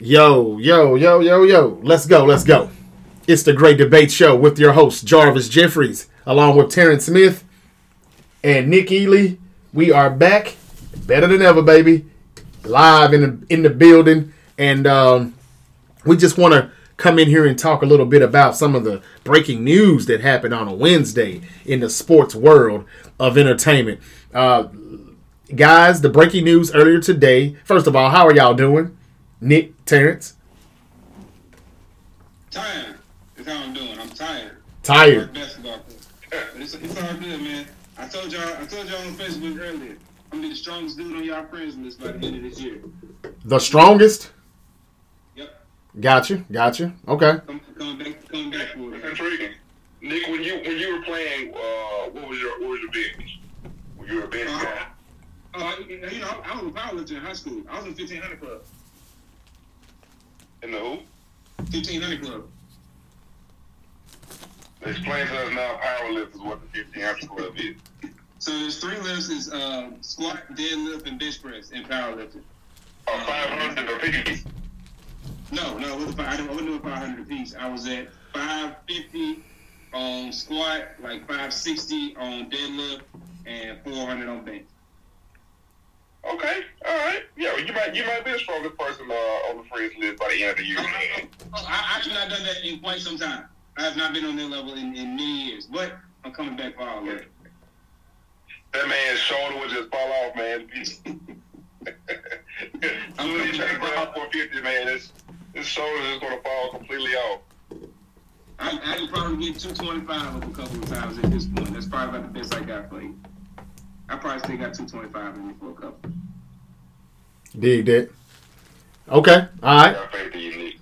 Yo, yo, yo, yo, yo. Let's go, let's go. It's the Great Debate Show with your host, Jarvis Jeffries, along with Terrence Smith and Nick Ely. We are back, better than ever, baby. Live in the in the building. And um, we just want to come in here and talk a little bit about some of the breaking news that happened on a Wednesday in the sports world of entertainment. Uh, guys, the breaking news earlier today. First of all, how are y'all doing? Nick, Terrence? Tired. That's how I'm doing. I'm tired. Tired. Basketball. It's, it's all good, man. I told y'all. I told y'all on Facebook earlier. I'm gonna be the strongest dude on y'all friends list by the end of this year. The strongest? Yep. Gotcha, gotcha. Okay. Come, coming back, coming back for it. intriguing. Nick, when you when you were playing, uh, what was your what was your bench? When you were a bench Uh-huh. guy. Uh, you know, I was a powerlifter in high school. I was in 1500 club. In the who? 1500 club. Explain to us now powerlift is what the 1500 club is. So there's three lifts: is uh, squat, deadlift, and bench press in powerlifting. Uh, 500 apiece. No, no, it was five, I didn't- I wasn't doing 500 apiece. I was at 550 on squat, like 560 on deadlift, and 400 on bench. Okay, all right. Yeah, you might you might be the strongest person uh, on the friends list by the end of the year. Oh, I, I actually not done that in quite some time. I have not been on that level in, in many years, but I'm coming back for all of. That man's shoulder would just fall off, man. Soon as he try to grab 450, man, his, his shoulder is going to fall completely off. I, I could probably get 225 up a couple of times at this point. That's probably about the best I got for you. I probably still got 225 in me for a couple. Dig that. Okay. All right. I got faith in you, Nick.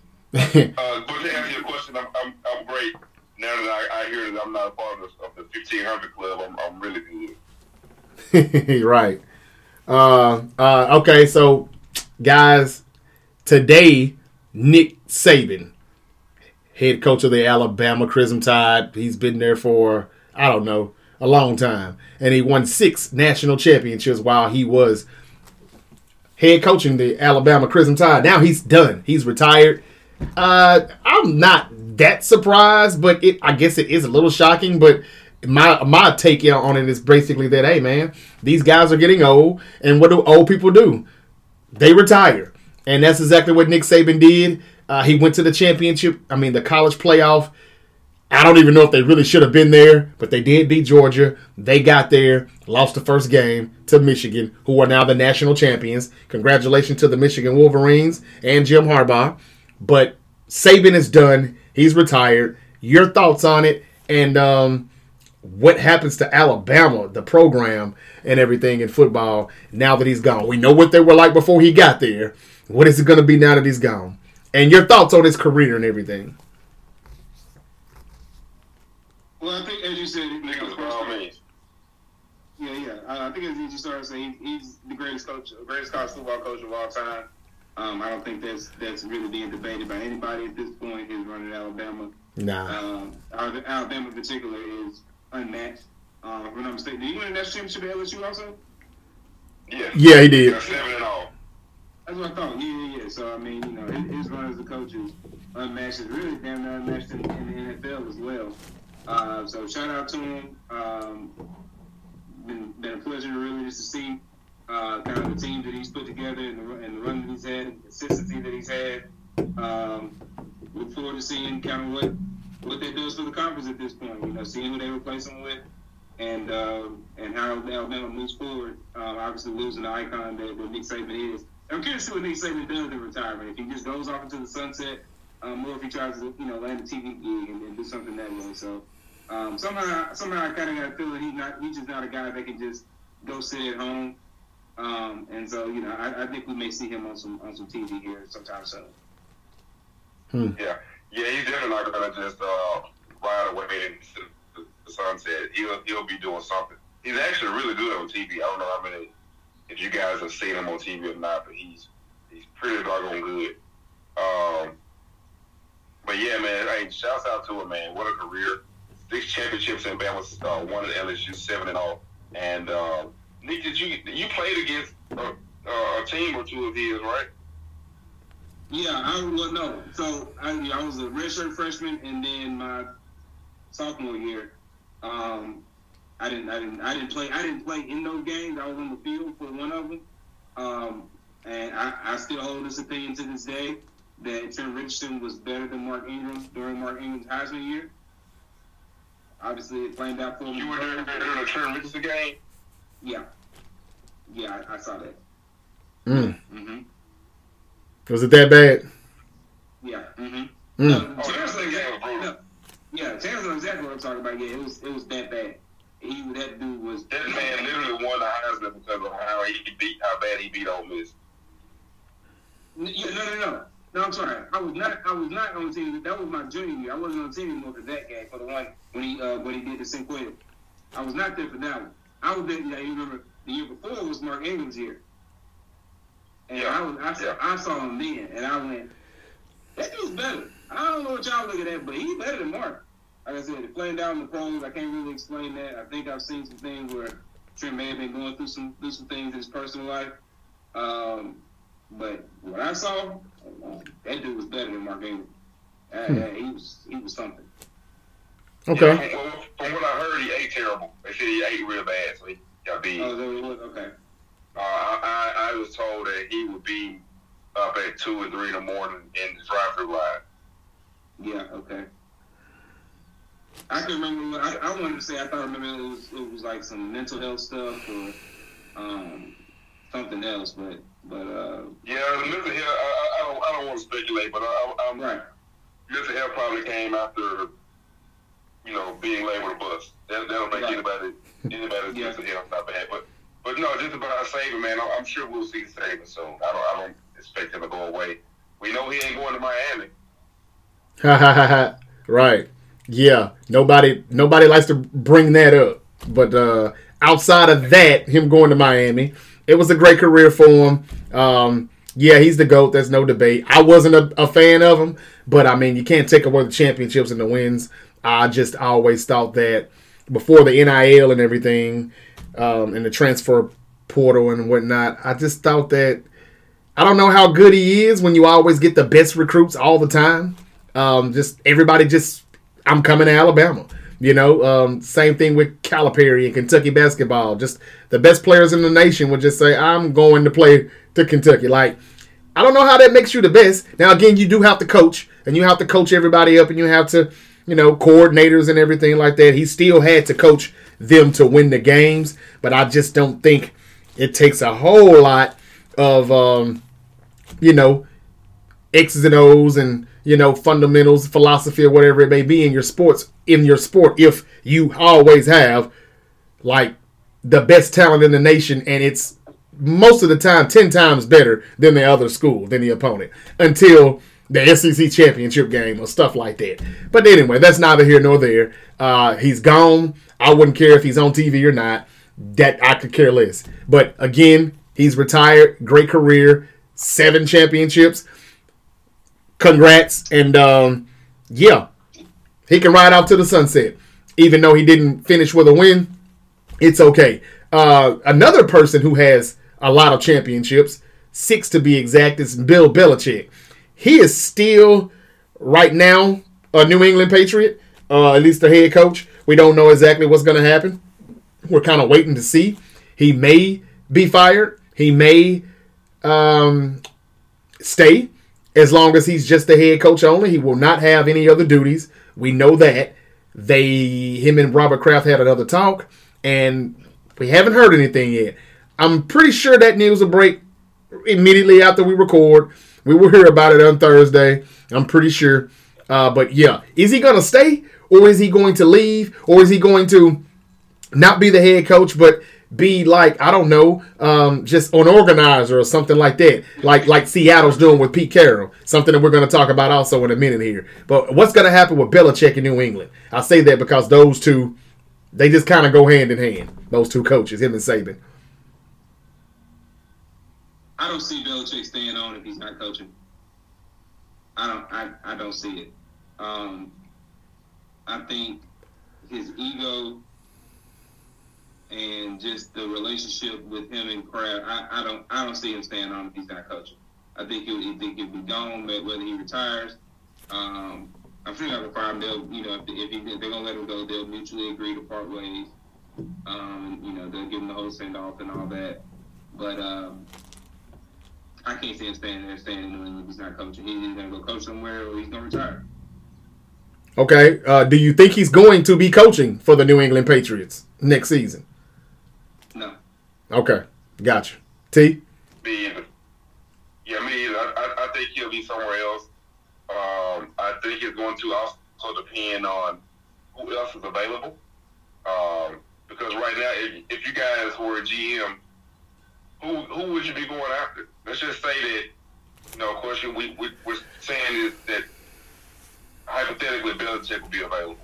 Uh, but to answer your question, I'm, I'm, I'm great. Now that I, I hear that I'm not a part of the, of the 1500 club, I'm, I'm really good. right. Uh, uh, okay, so guys, today Nick Saban, head coach of the Alabama Crimson Tide, he's been there for I don't know a long time, and he won six national championships while he was head coaching the Alabama Crimson Tide. Now he's done. He's retired. Uh, I'm not that surprised, but it I guess it is a little shocking. But my my take on it is basically that hey man, these guys are getting old, and what do old people do? They retire, and that's exactly what Nick Saban did. Uh, he went to the championship. I mean, the college playoff. I don't even know if they really should have been there, but they did beat Georgia. They got there, lost the first game to Michigan, who are now the national champions. Congratulations to the Michigan Wolverines and Jim Harbaugh. But Saban is done. He's retired. Your thoughts on it, and um, what happens to Alabama, the program, and everything in football now that he's gone? We know what they were like before he got there. What is it going to be now that he's gone? And your thoughts on his career and everything. Well, I think as you said, Nicholas, by all means. Yeah, yeah. Uh, I think as you started saying, he's the greatest coach, greatest college football coach of all time. Um, I don't think that's that's really being debated by anybody at this point. Who's running Alabama? Nah. Um, Alabama in particular is unmatched. Uh, if I'm not mistaken, did you win a national championship at LSU also? Yeah. Yeah, he did. Seven and all. That's what I thought. Yeah, yeah, yeah. So I mean, you know, his, his run as a coach is unmatched. It's really damn near unmatched in, in the NFL as well. Uh, so shout out to him. Um, been, been a pleasure really just to see uh, kind of the team that he's put together and the, run- and the run that he's had, and the consistency that he's had. Um, look forward to seeing kind of what what that does for the conference at this point. You know, seeing who they replace him with, and um, and how Alabama moves forward. Um, obviously, losing the icon that, that Nick Saban is. I'm curious to see what Nick Saban does in retirement. If he just goes off into the sunset, um, or if he tries to, you know, land a TV gig and, and do something that way. So um, somehow, somehow, I kind of got a feeling he's not. He's just not a guy that can just go sit at home. Um, and so, you know, I, I think we may see him on some on some TV here sometime soon. Yeah. Yeah, he's definitely not going to just uh, ride away into the, the sunset. He'll, he'll be doing something. He's actually really good on TV. I don't know how many, if you guys have seen him on TV or not, but he's he's pretty doggone good. Um, but yeah, man, hey, shouts out to him, man. What a career. Six championships in Bama, uh, one at LSU, seven and all. And uh, Nick, did you you played against a, a team or two of his, right? Yeah, I well no. So I, I was a redshirt freshman, and then my sophomore year, um, I didn't, I didn't, I didn't play. I didn't play in those games. I was on the field for one of them, um, and I, I still hold this opinion to this day that Trent Richardson was better than Mark Ingram during Mark Ingram's Heisman year. Obviously, it flamed out for me. You were there during the Trent Richardson game. Yeah, yeah, I, I saw that. Mm. Mm-hmm. Was it that bad? Yeah. Mm-hmm. Mm. No, oh, exactly, no, yeah, Terrence exactly what I'm talking about. Yeah, it was it was that bad. He that dude was. That man literally won the Heisman because of how he beat how bad he beat Ole Miss. Yeah, no, no, no. No, I'm sorry. I was not. I was not on the team. That was my junior year. I wasn't on the team anymore for that game. For the one when he uh, when he did the Cinquetta. I was not there for that one. I was there. Yeah, you remember the year before was Mark Ingram's year. And yeah. I was I, yeah. I saw him then, and I went, that dude's better. I don't know what y'all look at that, but he's better than Mark. Like I said, playing down in the pros, I can't really explain that. I think I've seen some things where Trent may have been going through some through some things in his personal life. Um, but what I saw, that dude was better than Mark Ingram. Uh, hmm. yeah, he was he was something. Okay. Yeah, from, from, what I heard, he ate terrible. They said he ate real bad, so he got beat. Oh, that okay. Uh, I, I was told that he would be up at two or three in the morning in the drive-through line. Yeah. Okay. I can remember. I, I wanted to say I thought I remember it was it was like some mental health stuff or um, something else, but but uh, yeah, the mental health. I, I don't I don't want to speculate, but I, I'm right. Mental health probably came after you know being labeled a bust. That, that'll make right. anybody anybody's yeah. mental health not bad, but but no, just about Saban, man. I'm sure we'll see Saban soon. I don't, I don't expect him to go away. We know he ain't going to Miami. Ha ha ha ha. Right. Yeah. Nobody, nobody likes to bring that up. But uh, outside of that, him going to Miami, it was a great career for him. Um, yeah, he's the goat. There's no debate. I wasn't a, a, fan of him, but I mean, you can't take away the championships and the wins. I just always thought that before the NIL and everything, um, and the transfer portal and whatnot. I just thought that I don't know how good he is when you always get the best recruits all the time. Um, just everybody just I'm coming to Alabama. You know, um, same thing with Calipari and Kentucky basketball. Just the best players in the nation would just say, "I'm going to play to Kentucky." Like, I don't know how that makes you the best. Now, again, you do have to coach, and you have to coach everybody up, and you have to, you know, coordinators and everything like that. He still had to coach them to win the games, but I just don't think it takes a whole lot of um, you know X's and O's and you know fundamentals, philosophy, or whatever it may be in your sports in your sport if you always have like the best talent in the nation and it's most of the time 10 times better than the other school than the opponent until the SEC championship game or stuff like that. But anyway, that's neither here nor there. Uh, he's gone. I wouldn't care if he's on TV or not. That I could care less. But again, he's retired. Great career. Seven championships. Congrats. And um, yeah, he can ride out to the sunset. Even though he didn't finish with a win, it's okay. Uh, another person who has a lot of championships, six to be exact, is Bill Belichick. He is still, right now, a New England Patriot, uh, at least the head coach. We don't know exactly what's going to happen. We're kind of waiting to see. He may be fired. He may um, stay as long as he's just the head coach only. He will not have any other duties. We know that. They, him and Robert Kraft had another talk, and we haven't heard anything yet. I'm pretty sure that news will break immediately after we record. We will hear about it on Thursday. I'm pretty sure. Uh, but yeah, is he gonna stay? or is he going to leave, or is he going to not be the head coach, but be like I don't know, um, just an organizer or something like that, like like Seattle's doing with Pete Carroll. Something that we're going to talk about also in a minute here. But what's going to happen with Belichick in New England? I say that because those two, they just kind of go hand in hand. Those two coaches, him and Saban. I don't see Belichick staying on if he's not coaching. I don't. I, I don't see it. Um, I think his ego and just the relationship with him and Kraft, I, I don't I don't see him staying on if he's not coaching. I think he'll, I think he'll be gone, but whether he retires, um, I'm sure they'll fire him. They'll, you know, if, if, he, if they're gonna let him go, they'll mutually agree to part ways. Um, you know, they'll give him the whole send off and all that. But um, I can't see him staying there, staying in New England. He's not coaching. He's either gonna go coach somewhere or he's gonna retire. Okay. Uh, do you think he's going to be coaching for the New England Patriots next season? No. Okay. Gotcha. T. Me either. Yeah, me either. I, I, I think he'll be somewhere else. Um, I think it's going to also depend on who else is available. Um, because right now, if, if you guys were a GM, who who would you be going after? Let's just say that, you know, of course, we, we, we're saying is that hypothetically Belichick will be available.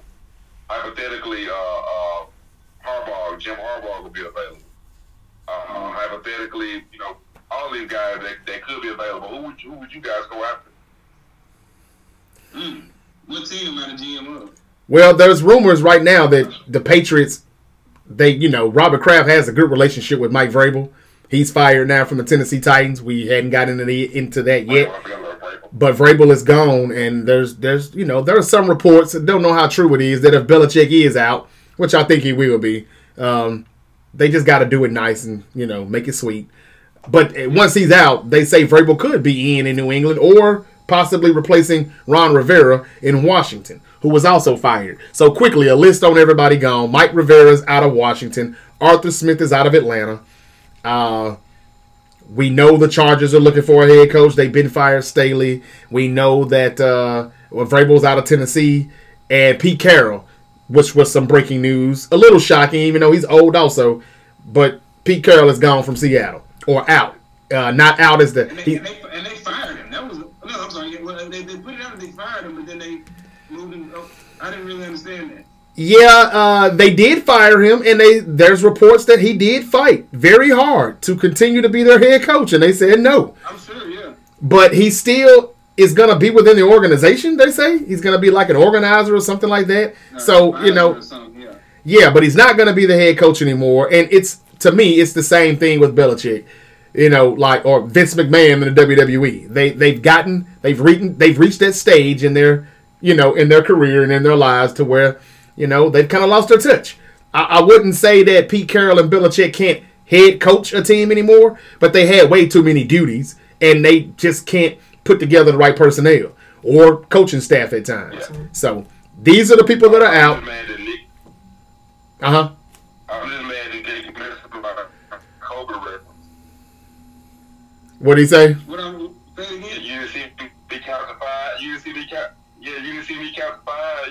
Hypothetically, uh, uh, Harbaugh, Jim Harbaugh will be available. Uh, hypothetically, you know, all these guys that, that could be available. Who would you, who would you guys go after? Mm. What team am I the GM of? Well, there's rumors right now that the Patriots, they, you know, Robert Kraft has a good relationship with Mike Vrabel. He's fired now from the Tennessee Titans. We hadn't gotten into, the, into that yet. But Vrabel is gone, and there's there's you know there are some reports that don't know how true it is that if Belichick is out, which I think he will be, um, they just got to do it nice and you know make it sweet. But once he's out, they say Vrabel could be in in New England or possibly replacing Ron Rivera in Washington, who was also fired. So quickly, a list on everybody gone. Mike Rivera's out of Washington. Arthur Smith is out of Atlanta. Uh, we know the Chargers are looking for a head coach. They've been fired Staley. We know that uh, Vrabel's out of Tennessee. And Pete Carroll, which was some breaking news. A little shocking, even though he's old also. But Pete Carroll is gone from Seattle. Or out. Uh, not out as the... And they, he- and, they, and they fired him. That was no. I'm sorry. Well, they, they put it out. and They fired him, but then they moved him. Up. I didn't really understand that. Yeah, uh, they did fire him, and they there's reports that he did fight very hard to continue to be their head coach, and they said no. I'm sure. Yeah. But he still is gonna be within the organization. They say he's gonna be like an organizer or something like that. So you know, yeah. yeah, but he's not gonna be the head coach anymore. And it's to me, it's the same thing with Belichick. You know, like or Vince McMahon in the WWE. They they've gotten they've reached they've reached that stage in their you know in their career and in their lives to where you know they've kind of lost their touch. I, I wouldn't say that Pete Carroll and Belichick can't head coach a team anymore, but they had way too many duties and they just can't put together the right personnel or coaching staff at times. Yeah. So these are the people that are out. just mad that Nick. Uh huh. I'm just mad that Nick missed my Kobe reference. What do you say? What I'm say it You see me count five. You didn't see me. Yeah, you didn't see me count.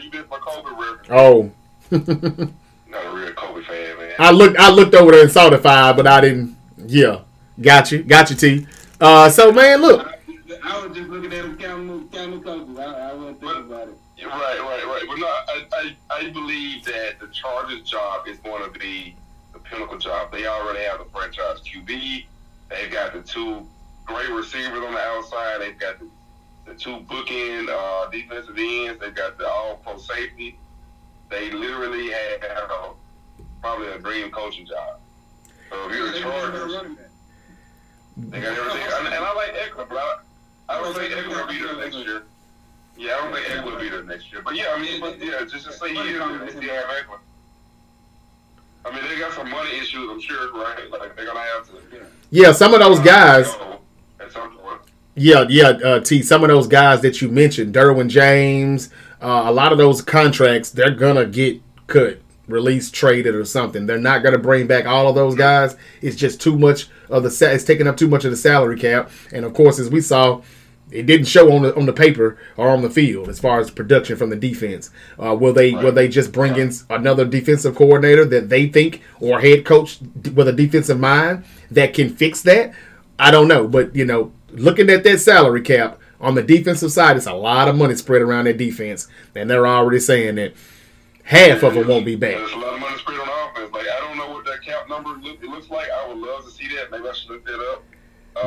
You missed my Kobe reference. Oh. Not a real Kobe fan, man. I looked I looked over there and saw the five, but I didn't yeah. Got you. Got you, T. Uh so man, look. I, was just looking at him counting, counting coaches. I, I wasn't thinking about it. Right, right, right. But no, I, I, I believe that the Chargers' job is going to be the pinnacle job. They already have the franchise QB. They've got the two great receivers on the outside. They've got the, the two bookend uh, defensive ends. They've got the all-pro safety. They literally have probably a dream coaching job. So if you're the Chargers, they got everything. And, and I like Ekeler, but I, I don't think Ekeler will be there next year. Yeah, I don't think Ekeler will be there next year. But yeah, I mean, but yeah, just to say is there, they still have Ekeler. I mean, they got some money issues, I'm sure, right? Like they're gonna have to. You know, Yeah, some of those guys At some point. Yeah, yeah, uh, T. Some of those guys that you mentioned, Derwin James, uh, a lot of those contracts, they're gonna get cut, released, traded, or something. They're not gonna bring back all of those guys. It's just too much of the. sa- It's taking up too much of the salary cap, and of course, as we saw, it didn't show on the on the paper or on the field as far as production from the defense. Uh, will they will they just bring in another defensive coordinator that they think or head coach with a defensive mind that can fix that? I don't know, but you know, looking at that salary cap on the defensive side, it's a lot of money spread around that defense, and they're already saying that half of it won't be back. There's a lot of money spread on offense. Like I don't know what that cap number look, it looks like. I would love to see that. Maybe I should look that up.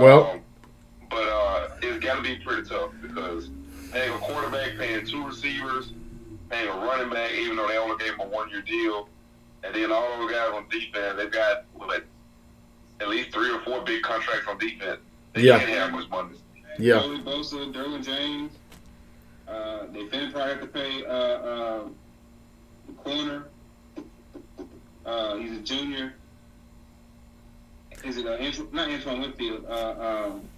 Well- Um, but uh, it's got to be pretty tough because paying a quarterback, paying two receivers, paying a running back, even though they only gave him a one-year deal, and then all those guys on defense, they've got what at least three or four big contracts on defense. They Yeah. can't have much money. Yeah. Joey Bosa, Derwin James. Uh, they finna probably have to pay uh, uh, the corner. Uh, he's a junior. Is it uh, Anto- not Antoine Whitfield? Uh, um,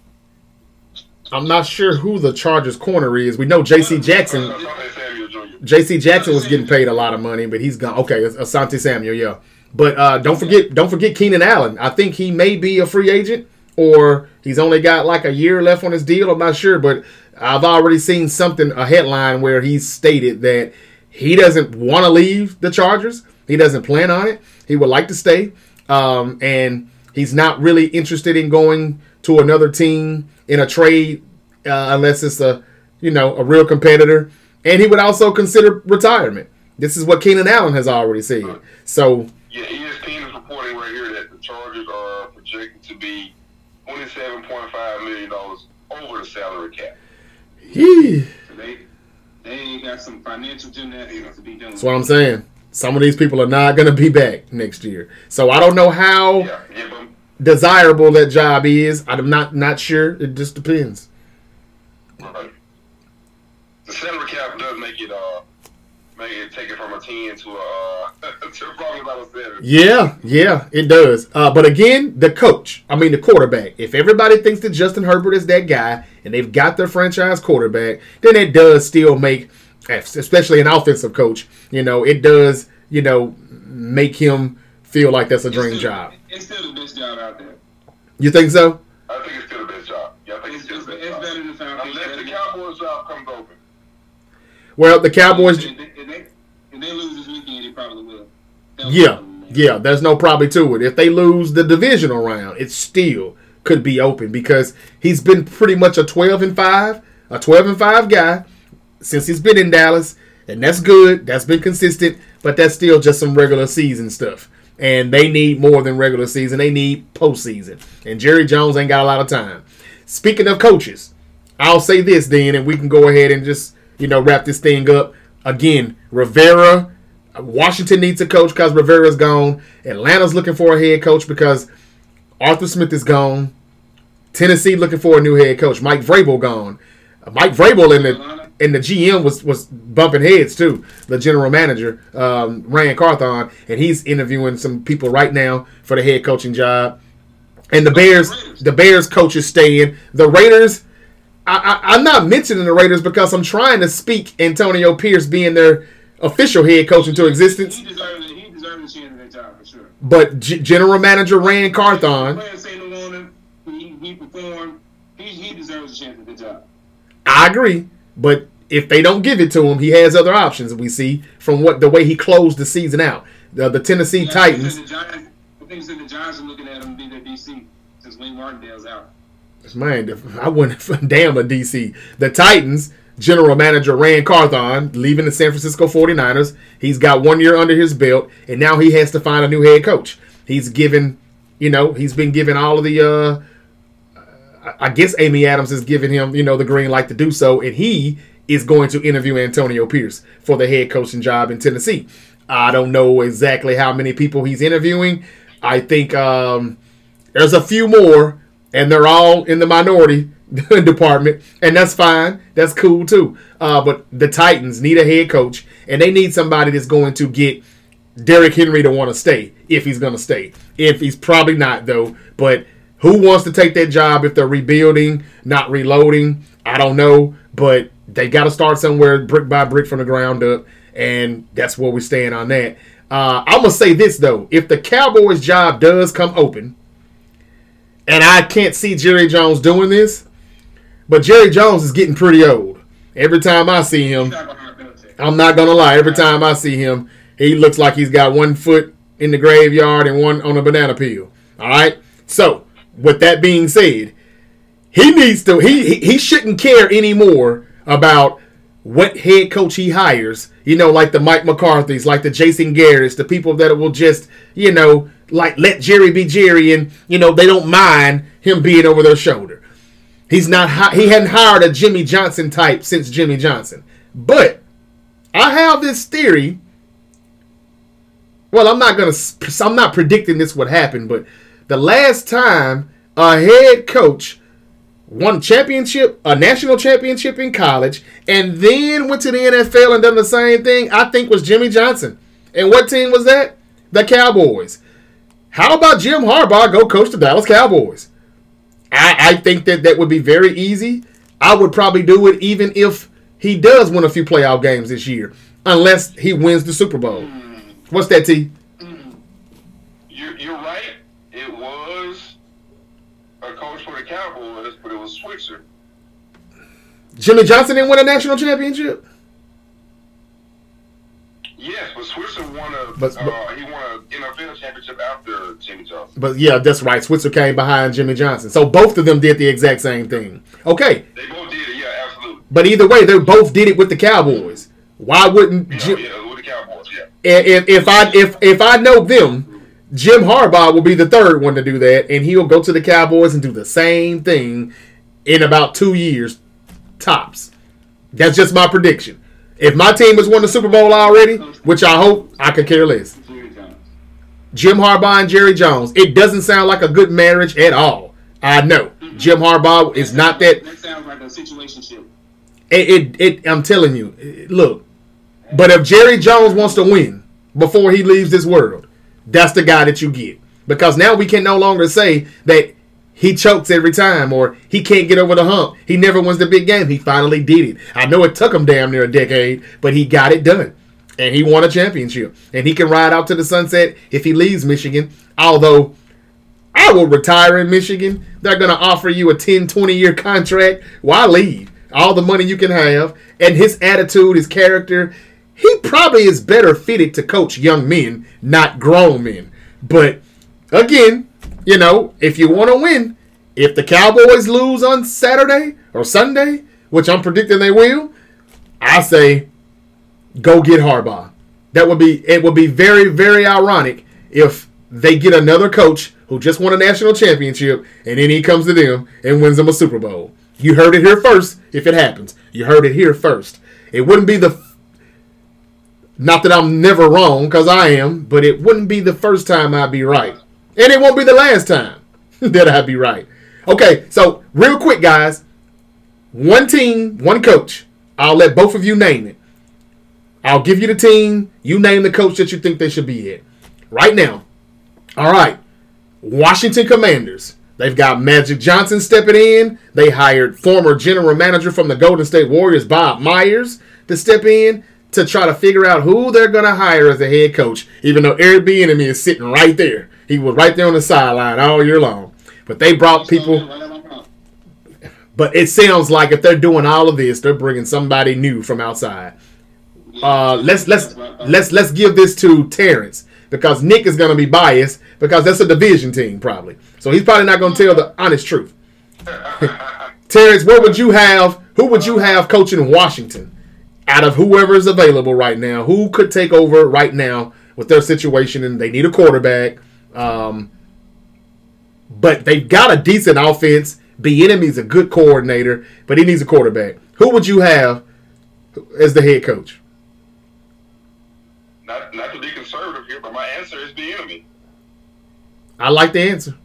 I'm not sure who the Chargers corner is. We know J.C. Jackson. Jr. J.C. Jackson was getting paid a lot of money, but he's gone. Okay, Asante Samuel, yeah. But uh, don't forget, don't forget Keenan Allen. I think he may be a free agent, or he's only got like a year left on his deal. I'm not sure, but I've already seen something, a headline where he's stated that he doesn't want to leave the Chargers. He doesn't plan on it. He would like to stay, um, and he's not really interested in going to another team in a trade uh, unless it's a you know a real competitor. And he would also consider retirement. This is what Keenan Allen has already said. So Yeah, ESPN is reporting right here that the Chargers are projected to be twenty-seven point five million dollars over the salary cap. he, so they they got some financial gymnastics to be doing. that's what I'm saying. Some of these people are not going to be back next year. So I don't know how Yeah, yeah, desirable that job is. I'm not not sure. It just depends. right. the salary cap does make it uh make it take it from a ten to a uh, to probably about a seven. Yeah, yeah, it does. Uh, but again, the coach, I mean the quarterback. If everybody thinks that Justin Herbert is that guy and they've got their franchise quarterback, then it does still make, especially an offensive coach, you know, it does, you know, make him feel like that's a It's dream still- job. It's still the best job out there. You think so? I think it's still the best job. Yeah, I think it's, It's, still the best it's job. better than Falcons. Unless the Cowboys job comes open. Well, the Cowboys. If they, if they, if they lose this weekend, they probably will. They'll Yeah, yeah. There's no probably to it. If they lose the divisional round, it still could be open because he's been pretty much a 12 and five, a 12 and five guy since he's been in Dallas, and that's good. That's been consistent, but that's still just some regular season stuff. And they need more than regular season. They need postseason. And Jerry Jones ain't got a lot of time. Speaking of coaches, I'll say this then, and we can go ahead and just you know wrap this thing up. Again, Rivera, Washington needs a coach because Rivera's gone. Atlanta's looking for a head coach because Arthur Smith is gone. Tennessee looking for a new head coach. Mike Vrabel gone. Mike Vrabel in the and the GM was was bumping heads too. The general manager, um, Ran Carthon, and he's interviewing some people right now for the head coaching job. And the Bears, the Bears coach is staying. The Raiders, I, I, I'm not mentioning the Raiders because I'm trying to speak Antonio Pierce being their official head coach into existence. He deserves. He deserves a chance at that job for sure. But G- general manager Ran Carthon, Players say no on him. He, he performed. He, he deserves a chance at the job. I agree. But if they don't give it to him, he has other options. We see from what the way he closed the season out. The, the Tennessee Yeah, Titans. The Giants, I think the Giants are looking at him to be their DC since Wayne Martindale's out. Man, I wouldn't damn a DC. The Titans, general manager Ran Carthon, leaving the San Francisco 49ers. He's got one year under his belt, and now he has to find a new head coach. He's given, you know, he's been given all of the, uh, I- guess Amy Adams is giving him, you know, the green light to do so, and he is going to interview Antonio Pierce for the head coaching job in Tennessee. I don't know exactly how many people he's interviewing. I think um, there's a few more, and they're all in the minority department, and that's fine. That's cool too. Uh, but the Titans need a head coach, and they need somebody that's going to get Derrick Henry to want to stay if he's going to stay. If he's probably not though, but who wants to take that job if they're rebuilding, not reloading? I don't know, but they got to start somewhere, brick by brick from the ground up, and that's where we stand on that. Uh, I'm gonna say this though: if the Cowboys' job does come open, and I can't see Jerry Jones doing this, but Jerry Jones is getting pretty old. Every time I see him, He's not behind Belichick. I'm not gonna lie. Every time I see him, he looks like he's got one foot in the graveyard and one on a banana peel. All right. So, with that being said, he needs to. He he, shouldn't care anymore about what head coach he hires. You know, like the Mike McCarthy's, like the Jason Garrett's, the people that will just you know like let Jerry be Jerry, and you know they don't mind him being over their shoulder. He's not. He hadn't hired a Jimmy Johnson type since Jimmy Johnson, but I have this theory. Well, I'm not gonna. I'm not predicting this would happen, but the last time a head coach won championship, a national championship in college, and then went to the NFL and done the same thing, I think was Jimmy Johnson. And what team was that? The Cowboys. How about Jim Harbaugh go coach the Dallas Cowboys? I, I think that that would be very easy. I would probably do it even if he does win a few playoff games this year, unless he wins the Super Bowl. What's that, T? Mm. Mm. You're, you're right. It was a coach Cowboys, but it was Switzer. Jimmy Johnson didn't win a national championship. Yes, but Switzer won a but, but, uh, he won an NFL championship after Jimmy Johnson. But yeah, that's right. Switzer came behind Jimmy Johnson, so both of them did the exact same thing. Okay. They both did it. Yeah, absolutely. But either way, they both did it with the Cowboys. Why wouldn't yeah, Jim, yeah, with the Cowboys? Yeah. If if I if if I know them, Jim Harbaugh will be the third one to do that, and he'll go to the Cowboys and do the same thing in about two years, tops. That's just my prediction. If my team has won the Super Bowl already, which I hope, I could care less. Jim Harbaugh and Jerry Jones. It doesn't sound like a good marriage at all. I know Jim Harbaugh is not that. That sounds like a situation. It, it, it, I'm telling you, look. But if Jerry Jones wants to win before he leaves this world, that's the guy that you get. Because now we can no longer say that he chokes every time or he can't get over the hump. He never wins the big game. He finally did it. I know it took him damn near a decade, but he got it done. And he won a championship. And he can ride out to the sunset if he leaves Michigan. Although I will retire in Michigan. They're going to offer you a 10, 20 year contract. Why leave? All the money you can have. And his attitude, his character, he probably is better fitted to coach young men, not grown men. But again, you know, if you want to win, if the Cowboys lose on Saturday or Sunday, which I'm predicting they will, I say go get Harbaugh. That would be it would be very very ironic if they get another coach who just won a national championship and then he comes to them and wins them a Super Bowl. You heard it here first if it happens. You heard it here first. It wouldn't be the not that I'm never wrong cuz I am, but it wouldn't be the first time I'd be right. And it won't be the last time that I'd be right. Okay, so real quick, guys. One team, one coach. I'll let both of you name it. I'll give you the team. You name the coach that you think they should be at. Right now. All right. Washington Commanders. They've got Magic Johnson stepping in. They hired former general manager from the Golden State Warriors, Bob Myers, to step in to try to figure out who they're going to hire as a head coach, even though Eric Bieniemy is sitting right there. He was right there on the sideline all year long. But they brought people. But it sounds like if they're doing all of this, they're bringing somebody new from outside. Uh, let's let's let's let's give this to Terrence because Nick is going to be biased because that's a division team probably. So he's probably not going to tell the honest truth. Terrence, what would you have? Who would you have coaching Washington? Out of whoever is available right now, who could take over right now with their situation and they need a quarterback? Um, but they've got a decent offense. Bieniemy's a good coordinator, but he needs a quarterback. Who would you have as the head coach? Not, not to be conservative here, but my answer is Bieniemy. I like the answer.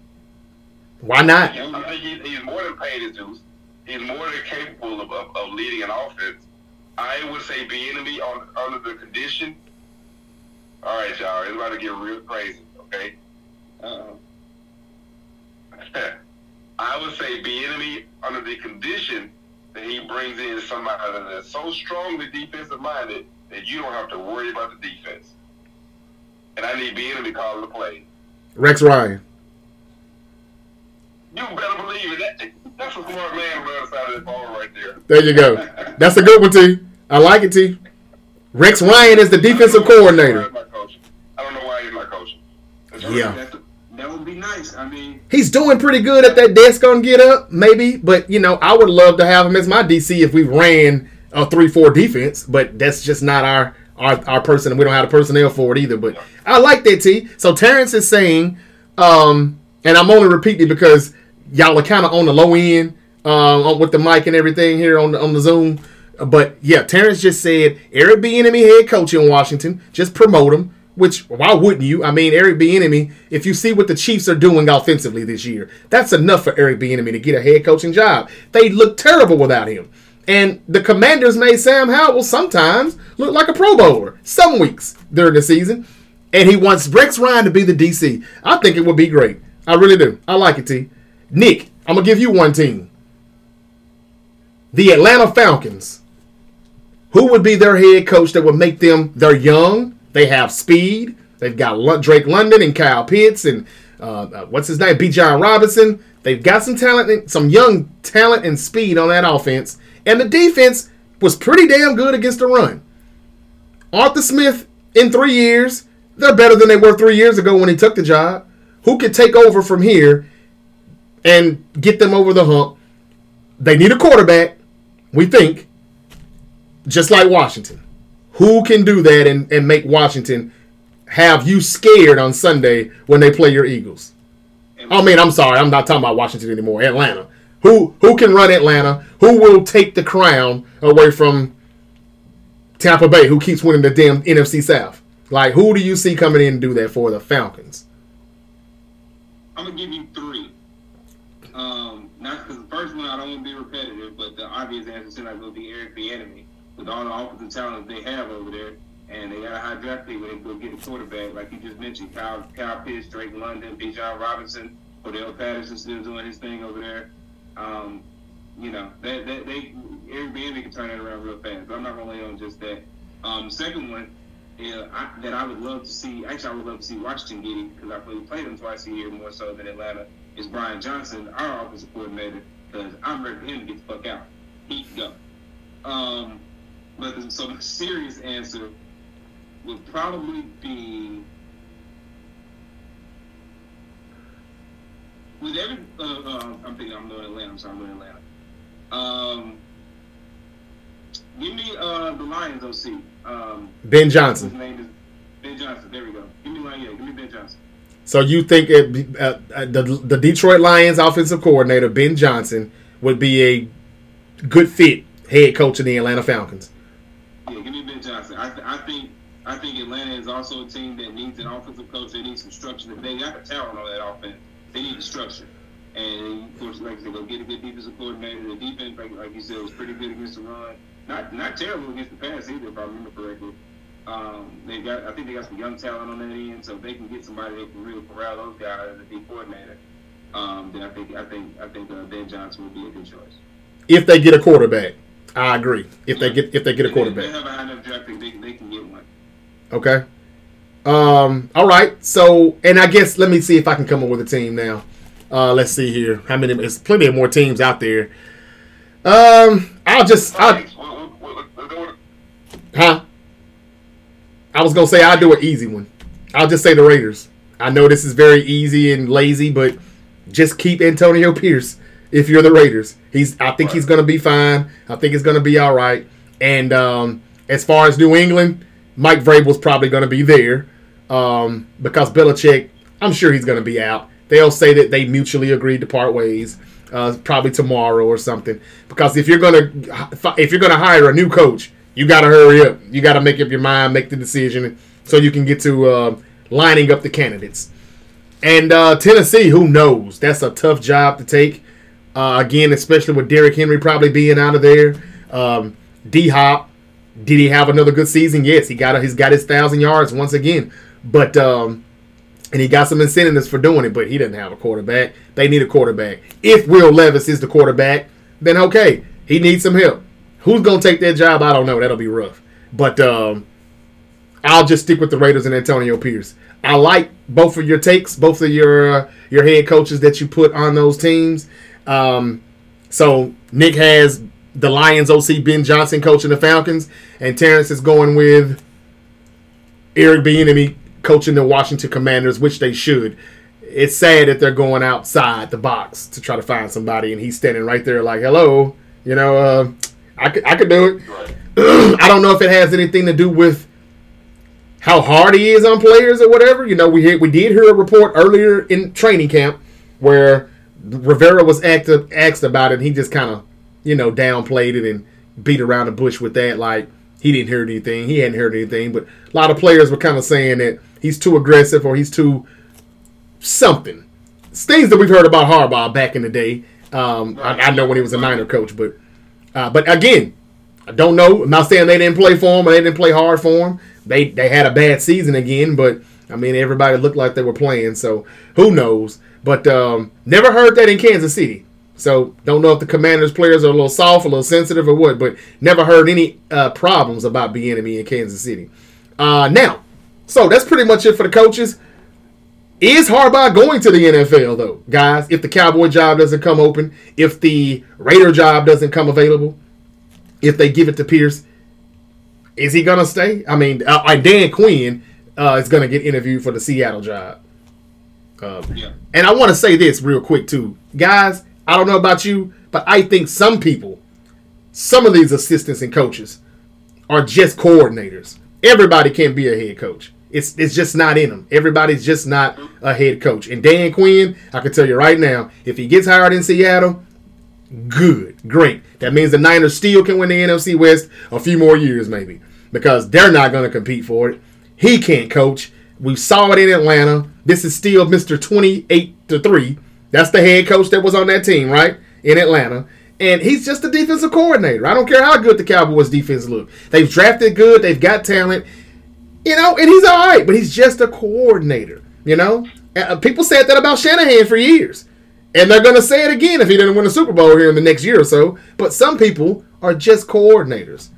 Why not? I think he, he's more than paid his dues. He's more than capable of, of, of leading an offense. I would say Bieniemy on under the condition. All right, y'all, it's about to get real crazy. Okay, uh-oh. I would say Bieniemy under the condition that he brings in somebody that's so strongly defensive minded that you don't have to worry about the defense. And I need Bieniemy calling the play. Rex Ryan. You better believe it. That's a smart man on the side of the ball right there. There you go. That's a good one, T. I like it, T. Rex Ryan is the defensive coordinator. I don't know why he's not coaching. yeah that would be nice. I mean, he's doing pretty good at that desk on Get Up, maybe. But you know, I would love to have him as my DC if we ran a three-four defense. But that's just not our our, our person. We don't have the personnel for it either. But I like that T. So Terrence is saying, um, and I'm only repeating because y'all are kind of on the low end uh, with the mic and everything here on the on the Zoom. But yeah, Terrence just said Eric Bieniemy head coach in Washington. Just promote him. which why wouldn't you? I mean, Eric Bieniemy. if you see what the Chiefs are doing offensively this year, that's enough for Eric Bieniemy to get a head coaching job. They look terrible without him. And the Commanders made Sam Howell sometimes look like a Pro Bowler some weeks during the season. And he wants Rex Ryan to be the DC. I think it would be great. I really do. I like it, T. Nick, I'm to give you one team. The Atlanta Falcons. Who would be their head coach that would make them, they're young, they have speed, they've got Drake London and Kyle Pitts and uh, uh what's his name, Bijan Robinson. They've got some talent, some young talent and speed on that offense. And the defense was pretty damn good against the run. Arthur Smith, in three years, they're better than they were three years ago when he took the job. Who could take over from here and get them over the hump? They need a quarterback, we think, just like Washington. Who can do that and, and make Washington have you scared on Sunday when they play your Eagles? I mean, I'm sorry, I'm not talking about Washington anymore. Atlanta. Who who can run Atlanta? Who will take the crown away from Tampa Bay, who keeps winning the damn NFC South? Like, who do you see coming in and do that for the Falcons? I'm gonna give you three. Um, not because the first one I don't want to be repetitive, but the obvious answer not going be Eric Bieniemy with all the offensive talent they have over there, and they got a high draft pick when they go get a quarterback, like you just mentioned, Kyle Kyle Pitts, Drake London, Bijan Robinson, Cordarrelle Patterson still doing his thing over there. Um, you know, they, they, they Eric Bieniemy can turn that around real fast. But I'm not gonna lay on just that. Um, second one yeah, I, that I would love to see. Actually, I would love to see Washington get it because I played, played them twice a year more so than Atlanta. Is Brian Johnson, our offensive coordinator? Because I'm ready for him to get the fuck out. He can go. Um, but the, so the serious answer would probably be with every. Uh, uh, I'm thinking I'm doing Atlanta. I'm sorry, I'm doing Atlanta. Um, give me uh, the Lions OC. Um, ben Johnson. His name is Ben Johnson. There we go. Give me Lions. Yeah, give me Ben Johnson. So you think it, uh, uh, the the Detroit Lions offensive coordinator Ben Johnson would be a good fit head coach of the Atlanta Falcons? Yeah, give me Ben Johnson. I, th- I think I think Atlanta is also a team that needs an offensive coach. They need some structure. They got the talent on that offense. They need the structure. And of course, like I said, go get a good defensive coordinator. The defense, like, like you said, was pretty good against the run. Not not terrible against the pass either, if I remember correctly. Um, they got, I think they got some young talent on that end, so if they can get somebody that can really corral those guys as a D coordinator, um, then I think I think I think uh, Ben Johnson would be a good choice. If they get a quarterback, I agree. If they get if they get a quarterback, they, they have a high enough draft pick, they, they can get one. Okay. Um. All right. So, and I guess let me see if I can come up with a team now. Uh, let's see here. How many? There's plenty of more teams out there. Um, I'll just. I'll, huh? I was gonna say I'll do an easy one. I'll just say the Raiders. I know this is very easy and lazy, but just keep Antonio Pierce if you're the Raiders. He's. I think he's gonna be fine. I think it's gonna be all right. And um, as far as New England, Mike Vrabel's probably gonna be there um, because Belichick. I'm sure he's gonna be out. They'll say that they mutually agreed to part ways. Uh, probably tomorrow or something. Because if you're gonna if you're gonna hire a new coach, you got to hurry up. You got to make up your mind, make the decision, so you can get to uh, lining up the candidates. And uh, Tennessee, who knows? That's a tough job to take. Uh, again, especially with Derrick Henry probably being out of there. Um, D Hop, did he have another good season? Yes, he got he's got his thousand yards once again. But um, and he got some incentives for doing it, but he didn't have a quarterback. They need a quarterback. If Will Levis is the quarterback, then okay, he needs some help. Who's gonna take that job? I don't know. That'll be rough. But um, I'll just stick with the Raiders and Antonio Pierce. I like both of your takes, both of your uh, your head coaches that you put on those teams. Um, so Nick has the Lions OC Ben Johnson coaching the Falcons, and Terrence is going with Eric Bieniemy coaching the Washington Commanders, which they should. It's sad that they're going outside the box to try to find somebody, and he's standing right there like, "Hello," you know. Uh, I could, I could do it. I don't know if it has anything to do with how hard he is on players or whatever. You know, we we did hear a report earlier in training camp where Rivera was asked, asked about it. and He just kind of, you know, downplayed it and beat around the bush with that. Like he didn't hear anything. He hadn't heard anything, but a lot of players were kind of saying that he's too aggressive or he's too something. It's things that we've heard about Harbaugh back in the day. Um, I, I, know when he was a Niner coach, but uh, but again, I don't know. I'm not saying they didn't play for him or they didn't play hard for him. They they had a bad season again, but I mean everybody looked like they were playing, so who knows? But um, never heard that in Kansas City. So don't know if the Commanders players are a little soft, a little sensitive, or what. But never heard any uh, problems about Bieniemy in Kansas City. Uh, now, so that's pretty much it for the coaches. Is Harbaugh going to the NFL though, guys? If the Cowboy job doesn't come open, if the Raider job doesn't come available, if they give it to Pierce, is he gonna stay? I mean, uh, Dan Quinn uh, is gonna get interviewed for the Seattle job. Um, yeah. And I want to say this real quick too, guys. I don't know about you, but I think some people, some of these assistants and coaches, are just coordinators. Everybody can't be a head coach. It's it's just not in them. Everybody's just not a head coach. And Dan Quinn, I can tell you right now, if he gets hired in Seattle, good, great. That means the Niners still can win the NFC West a few more years, maybe, because they're not going to compete for it. He can't coach. We saw it in Atlanta. This is still Mr. 28 to 3. That's the head coach that was on that team, right? In Atlanta. And he's just a defensive coordinator. I don't care how good the Cowboys defense look. They've drafted good, they've got talent. You know, and he's all right, but he's just a coordinator, you know? Uh, people said that about Shanahan for years. And they're going to say it again if he didn't win a Super Bowl here in the next year or so. But some people are just coordinators.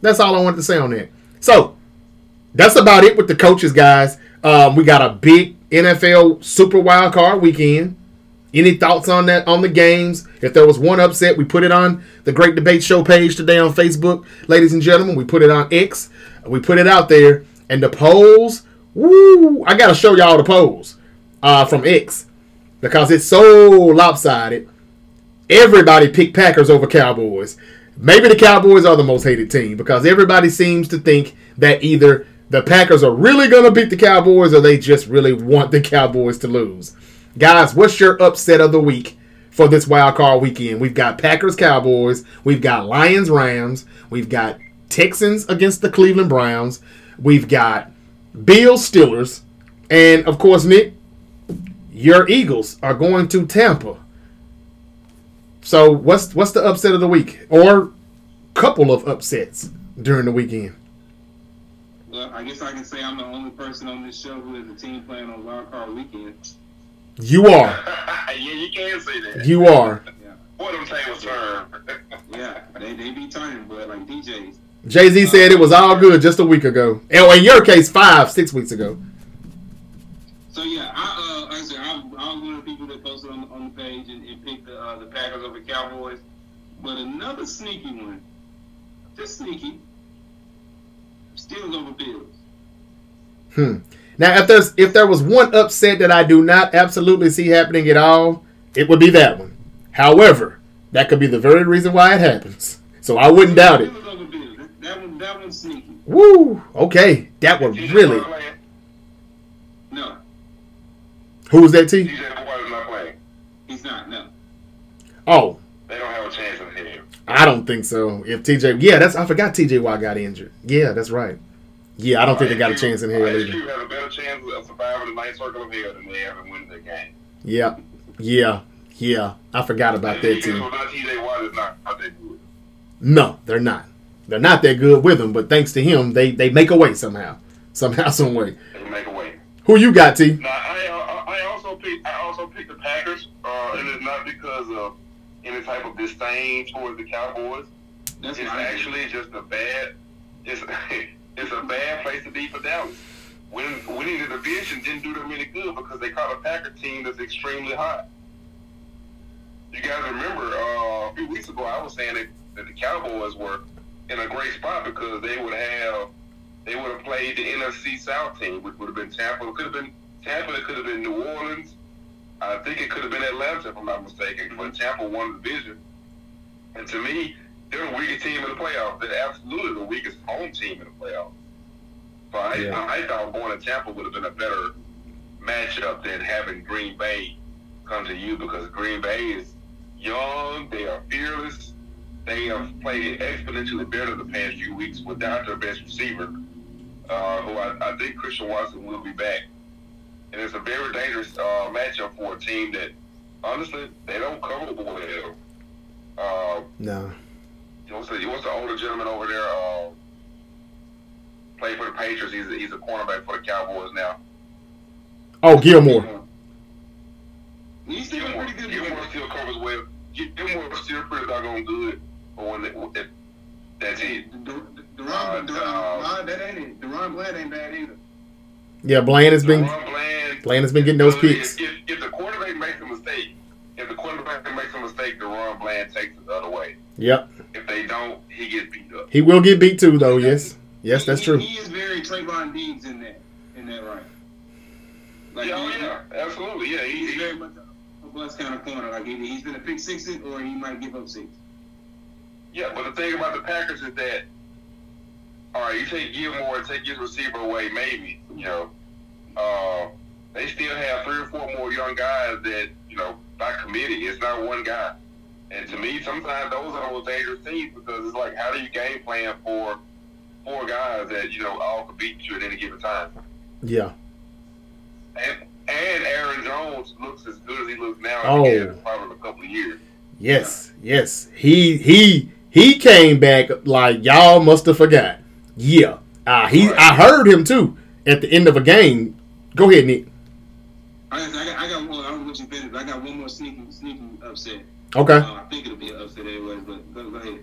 That's all I wanted to say on that. So, that's about it with the coaches, guys. Um, we got a big NFL Super Wild Card weekend. Any thoughts on that on the games? If there was one upset, we put it on the Great Debate Show page today on Facebook, ladies and gentlemen. We put it on X. We put it out there, and the polls. Woo! I gotta show y'all the polls uh, from X because it's so lopsided. Everybody picked Packers over Cowboys. Maybe the Cowboys are the most hated team because everybody seems to think that either the Packers are really to beat the Cowboys or they just really want the Cowboys to lose. Guys, what's your upset of the week for this wild card weekend? We've got Packers Cowboys, we've got Lions Rams, we've got Texans against the Cleveland Browns, we've got Bills Steelers, and of course, Nick, your Eagles are going to Tampa. So what's what's the upset of the week or couple of upsets during the weekend? Well, I guess I can say I'm the only person on this show who has a team playing on wild card weekend. You are. yeah, you can say that. You are. yeah. What them tables turn. yeah, they, they be turning, but like DJs. Jay Z said it was all good just a week ago. And in your case, five, six weeks ago. So yeah, I uh, like I said, I, I was one of the people that posted on, on the page and, and picked the, uh, the Packers over Cowboys. But another sneaky one, just sneaky, Steelers over Bills. Hmm. Now, if there's if there was one upset that I do not absolutely see happening at all, it would be that one. However, that could be the very reason why it happens. So I wouldn't doubt it. That one's sneaky. Woo! Okay, that one really. No. Who was that, T? not playing. He's not. No. Oh. They don't have a chance of hitting. I don't think so. If TJ, yeah, that's I forgot TJ Watt got injured. Yeah, that's right. Yeah, I don't think they got a chance in here either. You have a better chance of surviving the ninth circle of hell than they have in winning the game. Yeah, yeah, yeah. I forgot about that team. TJ Watt is not, not. No, they're not. They're not that good with him, but thanks to him, they they make a way somehow, somehow, some way. They make a way. Who you got, T? Nah, I, uh, I also picked I also picked the Packers, uh, and it's not because of any type of disdain towards the Cowboys. That's it's actually just a bad. It's it's a bad place to be for Dallas. Winning, winning the division didn't do them any good because they caught a Packer team that's extremely hot. You guys remember uh, a few weeks ago I was saying that, that the Cowboys were in a great spot because they would have they would have played the NFC South team, which would have been Tampa. It could have been Tampa. It could have been New Orleans. I think it could have been Atlanta, if I'm not mistaken, but Tampa won the division. And to me, they're the weakest team in the playoffs. They're absolutely the weakest home team in the playoffs. So I, yeah. I, I thought going to Tampa would have been a better matchup than having Green Bay come to you because Green Bay is young, they are fearless, they have played exponentially better the past few weeks without their best receiver, uh, who I, I, think Christian Watson will be back. And it's a very dangerous uh, matchup for a team that, honestly, they don't cover well. Uh, no. What's the, what's the older gentleman over there? Uh, played for the Patriots. He's a, he's a cornerback for the Cowboys now. Oh, Gilmore. He's still Gilmore, pretty good. Gilmore still covers well. Gilmore still pretty doggone good. But when they, if, that's it. DaRon, uh, DaRon, uh, that ain't it. DaRon Bland ain't bad either. Yeah, Bland has been Bland, Bland has been getting those picks. If, if, the quarterback makes a mistake, if the quarterback makes a mistake, DaRon Bland takes it the other way. Yep. If they don't, he gets beat up. He will get beat too, though. Yes, yes, that's true. He is very Trevon Diggs in that in that right. Like, yeah, oh, yeah, absolutely, yeah. He, he's he, very much a bus kind of corner. Like either he's gonna pick six it or he might give up six. Yeah, but the thing about the Packers is that, all right, you take Gilmore and take his receiver away, maybe, you know, uh, they still have three or four more young guys that, you know, by committee, it's not one guy. And to me, sometimes those are the those dangerous teams because it's like, how do you game plan for four guys that, you know, all could beat you at any given time? Yeah. And, and Aaron Jones looks as good as he looks now oh. probably a couple of years. Yes, yes. He he he came back like y'all must have forgot. Yeah, uh, he right. I heard him too at the end of a game. Go ahead, Nick. I got, I got, one. I don't know what you finished. I got one more sneaky, upset. Okay. Uh, I think it'll be an upset anyway, but go, go ahead.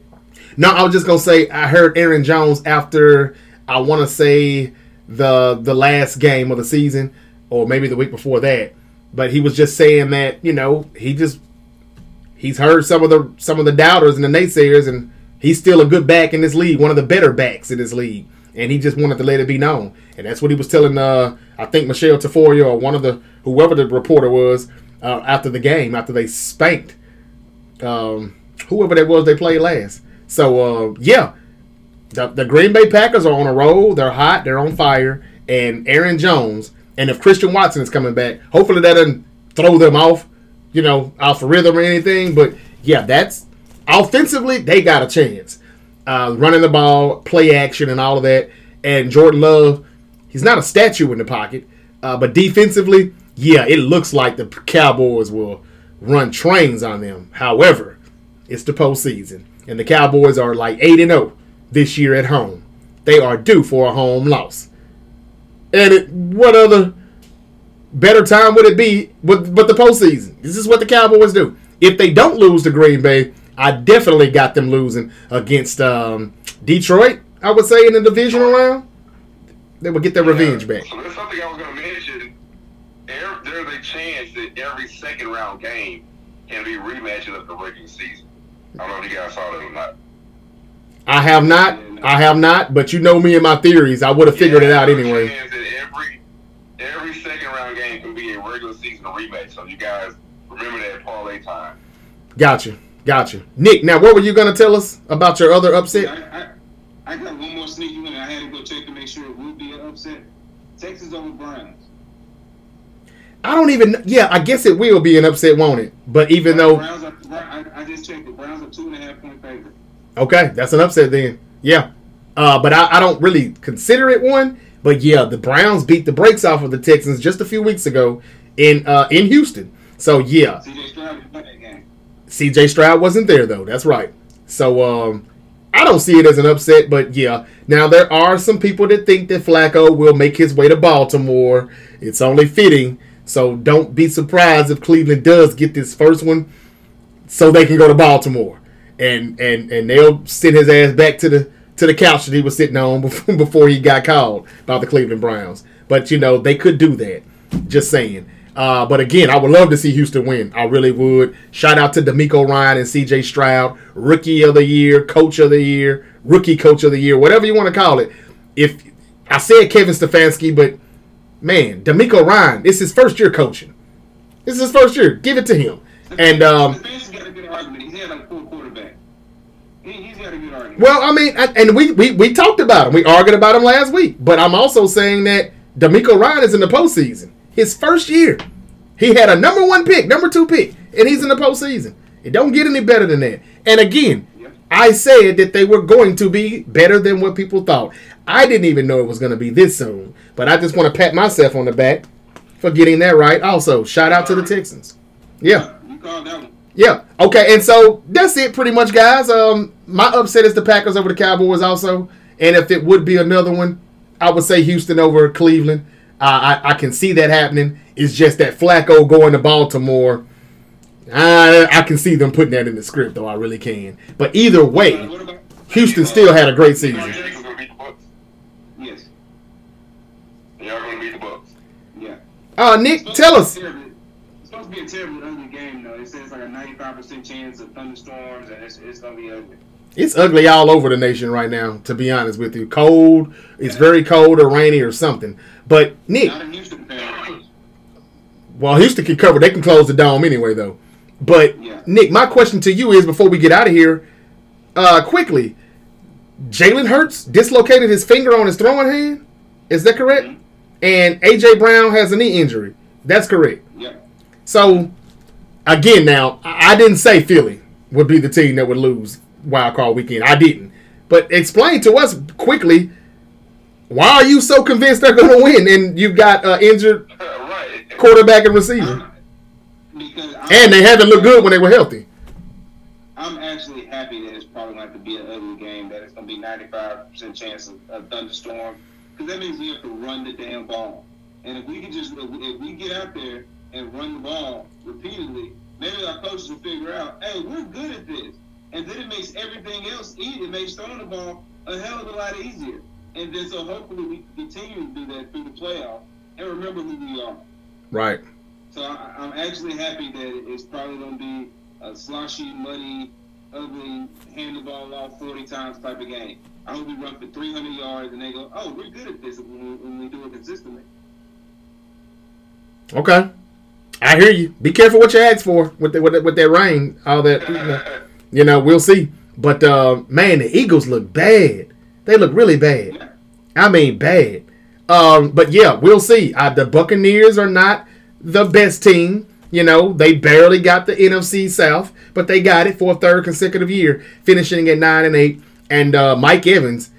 No, I was just gonna say I heard Aaron Jones after I want to say the the last game of the season, or maybe the week before that. But he was just saying that you know he just he's heard some of the some of the doubters and the naysayers, and he's still a good back in this league, one of the better backs in this league, and he just wanted to let it be known, and that's what he was telling. Uh, I think Michele Tafoya or one of the whoever the reporter was uh, after the game after they spanked um, whoever that was they played last. So uh, yeah, the, the Green Bay Packers are on a roll. They're hot. They're on fire. And Aaron Jones, and if Christian Watson is coming back, hopefully that doesn't throw them off you know, off a rhythm or anything. But yeah, that's offensively they got a chance. Uh, running the ball, play action, and all of that. And Jordan Love, he's not a statue in the pocket, uh, but defensively, yeah, it looks like the Cowboys will run trains on them. However, it's the postseason, and the Cowboys are like eight and zero oh this year at home. They are due for a home loss. And it, what other better time would it be with but the postseason? This is what the Cowboys do. If they don't lose to Green Bay, I definitely got them losing against um, Detroit. I would say in the divisional round, they would get their yeah. revenge back. So there's something I was going to mention. there's a chance that every second round game can be rematches of the regular season. I don't know if you guys saw that or not. I have not. I have not. But you know me and my theories. I would have figured yeah, it out anyway. Every every second round game can be a regular season rematch. So you guys remember that parlay time. Gotcha. Gotcha. Nick, now what were you going to tell us about your other upset? I, I, I got one more sneaky one. And I had to go check to make sure it would be an upset. Texas over Browns. I don't even. Yeah, I guess it will be an upset, won't it? But even though Browns are, I, I just checked, the Browns are two and a half point favorite. Okay, that's an upset then. Yeah, uh, but I, I, don't really consider it one but yeah, the Browns beat the brakes off of the Texans just a few weeks ago in uh, in Houston. So yeah, CJ Stroud wasn't there though. That's right. So um, I don't see it as an upset, but yeah. Now there are some people that think that Flacco will make his way to Baltimore. It's only fitting. So don't be surprised if Cleveland does get this first one, so they can go to Baltimore, and and and they'll send his ass back to the to the couch that he was sitting on before he got called by the Cleveland Browns. But you know they could do that. Just saying. Uh, but again, I would love to see Houston win. I really would. Shout out to DeMeco Ryan and C.J. Stroud, Rookie of the Year, Coach of the Year, Rookie Coach of the Year, whatever you want to call it. If I said Kevin Stefanski, but man, DeMeco Ryan, it's his first year coaching. This is his first year. Give it to him. And um, Well, I mean, and we, we we talked about him. We argued about him last week. But I'm also saying that DeMeco Ryan is in the postseason. His first year, he had a number one pick, number two pick, and he's in the postseason. It don't get any better than that. And again, I said that they were going to be better than what people thought. I didn't even know it was going to be this soon, but I just want to pat myself on the back for getting that right. Also, shout out to the Texans. Yeah. You called that one. Yeah. Okay. And so that's it, pretty much, guys. Um, my upset is the Packers over the Cowboys, also. And if it would be another one, I would say Houston over Cleveland. Uh, I, I can see that happening. It's just that Flacco going to Baltimore. I, I can see them putting that in the script, though. I really can. But either way. Houston still had a great season. Jackson's gonna beat. Yes. Y'all gonna beat the Bucks. Yeah. Uh, Nick, tell us. It's supposed to be a terribly ugly game, though. It says like a 95% chance of thunderstorms, and it's, it's to be ugly. It's ugly all over the nation right now, to be honest with you. Cold. It's very cold or rainy or something. But, Nick, Houston well, Houston can cover. They can close the dome anyway, though. But, Yeah. Nick, my question to you is before we get out of here, uh, quickly, Jalen Hurts dislocated his finger on his throwing hand. Is that correct? Mhm. And AJ Brown has a knee injury. That's correct. Yeah. So, again, now I didn't say Philly would be the team that would lose wild card weekend. I didn't. But explain to us quickly why are you so convinced they're going to win? And you've got uh, injured right. quarterback and receiver, I'm- because I'm, and they haven't looked good when they were healthy. I'm actually happy that it's probably going to be an ugly game, that it's going to be 95% chance of a thunderstorm, because that means we have to run the damn ball. And if we can just, if we get out there and run the ball repeatedly, maybe our coaches will figure out, hey, we're good at this. And then it makes everything else easy. It makes throwing the ball a hell of a lot easier. And then so hopefully we can continue to do that through the playoff and remember who we are. Right. So I, I'm actually happy that it's probably going to be a sloshy, muddy, ugly, hand the ball off 40 times type of game. I hope we run for 300 yards and they go, oh, we're good at this when we, when we do it consistently. Okay. I hear you. Be careful what you ask for with the, with, the, with that rain. All that, you know, you know, we'll see. But uh, man, the Eagles look bad. They look really bad. I mean, bad. Um, but yeah, we'll see. Uh, the Buccaneers are not the best team. You know, they barely got the NFC South, but they got it for a third consecutive year, finishing at nine and eight. And uh, Mike Evans,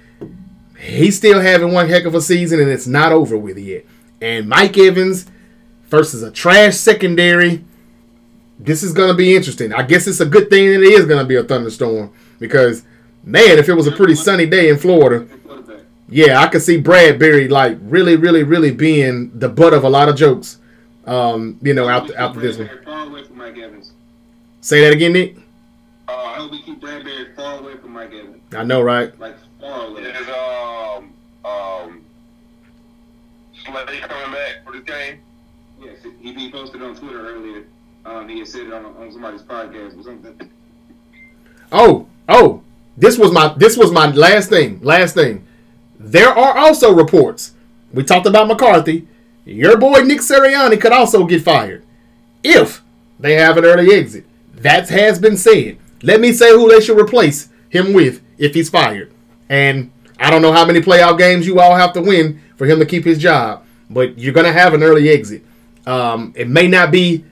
he's still having one heck of a season, and it's not over with yet. And Mike Evans versus a trash secondary. This is going to be interesting. I guess it's a good thing that it is going to be a thunderstorm because, man, if it was a pretty sunny day in Florida, yeah, I could see Bradberry like really, really, really being the butt of a lot of jokes. Um, you know, I after after this one. Bradberry Far away from Mike Evans. Say that again, Nick. I Uh, hope we keep Bradberry far away from Mike Evans. I know, right? Like, far away. is um um Slay coming back for this game? He, he posted on Twitter earlier. Um, he had said it on, on somebody's podcast or something. Oh, oh, this was my this was my last thing. Last thing. There are also reports. We talked about McCarthy. Your boy Nick Sirianni could also get fired if they have an early exit. That has been said. Let me say who they should replace him with if he's fired. And I don't know how many playoff games you all have to win for him to keep his job, but you're going to have an early exit. Um, it may not be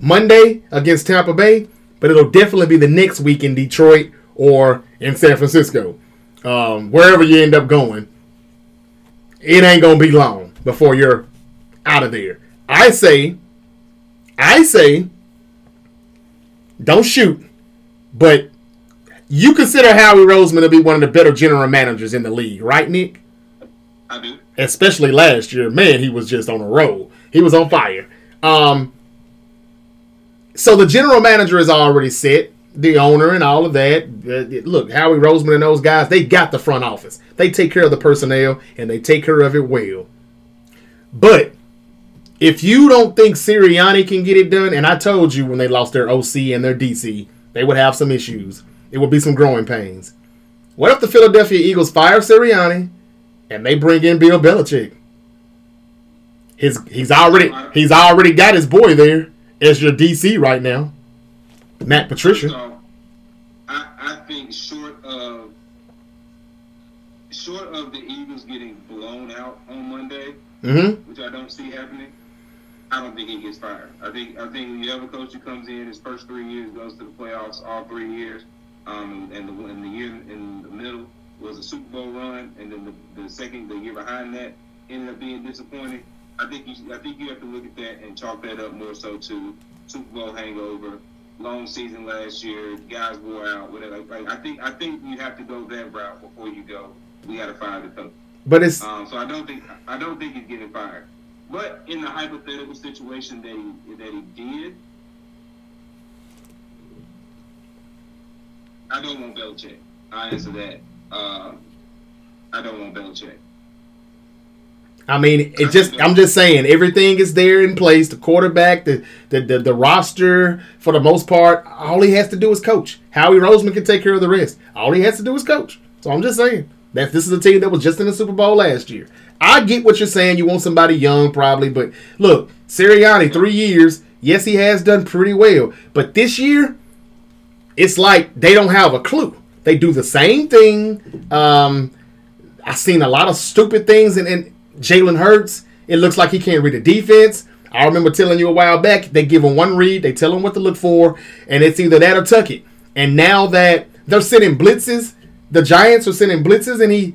Monday against Tampa Bay, but it'll definitely be the next week in Detroit or in San Francisco. Um, wherever you end up going, it ain't gonna be long before you're out of there. I say, I say, don't shoot, but you consider Howie Roseman to be one of the better general managers in the league, right, Nick? I do. especially last year. Man, he was just on a roll. He was on fire. Um, so the general manager is already set, the owner and all of that. Uh, look, Howie Roseman and those guys, they got the front office. They take care of the personnel and they take care of it well. But if you don't think Sirianni can get it done, and I told you when they lost their OC and their DC, they would have some issues. It would be some growing pains. What if the Philadelphia Eagles fire Sirianni and they bring in Bill Belichick? His he's already he's already got his boy there as your DC right now, Matt Patricia. So, I, I think short of short of the Eagles getting blown out on Monday, Mm-hmm. which I don't see happening, I don't think he gets fired. I think I think you coach who comes in his first three years goes to the playoffs all three years, um, and the, and the year in the middle was a Super Bowl run, and then the, the second, the year behind that, ended up being disappointing. I think you, I think you have to look at that and chalk that up more so to Super Bowl hangover, long season last year, guys wore out, whatever. Like, I think, I think you have to go that route before you go. We got to fire the coach. But it's um, so I don't think I don't think he's getting fired. But in the hypothetical situation that he that he did, I don't want Belichick. I answer that. Uh, I don't want Belichick. I mean, it just I'm just saying everything is there in place. The quarterback, the, the the, the roster, for the most part, all he has to do is coach. Howie Roseman can take care of the rest. All he has to do is coach. So I'm just saying that this is a team that was just in the Super Bowl last year. I get what you're saying. You want somebody young, probably, but look, Sirianni, three years. Yes, he has done pretty well, but this year, it's like they don't have a clue. They do the same thing. Um, I've seen a lot of stupid things, and, and Jalen Hurts. It looks like he can't read the defense. I remember telling you a while back, they give him one read, they tell him what to look for, and it's either that or tuck it. And now that they're sending blitzes, the Giants are sending blitzes, and he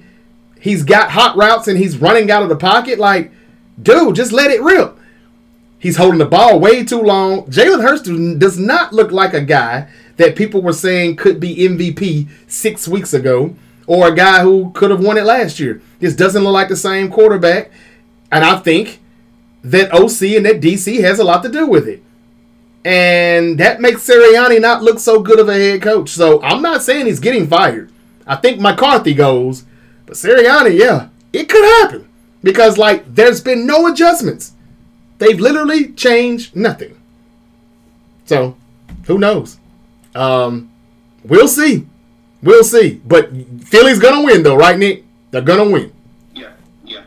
he's got hot routes and he's running out of the pocket. Like, dude, just let it rip. He's holding the ball way too long. Jalen Hurts does not look like a guy that people were saying could be MVP six weeks ago or a guy who could have won it last year. This doesn't look like the same quarterback. And I think that OC and that DC has a lot to do with it. And that makes Sirianni not look so good of a head coach. So I'm not saying he's getting fired. I think McCarthy goes, but Sirianni, yeah, it could happen. Because, like, there's been no adjustments. They've literally changed nothing. So, who knows? Um, we'll see. We'll see. But Philly's gonna win, though, right, Nick? They're gonna win. Yeah, yeah.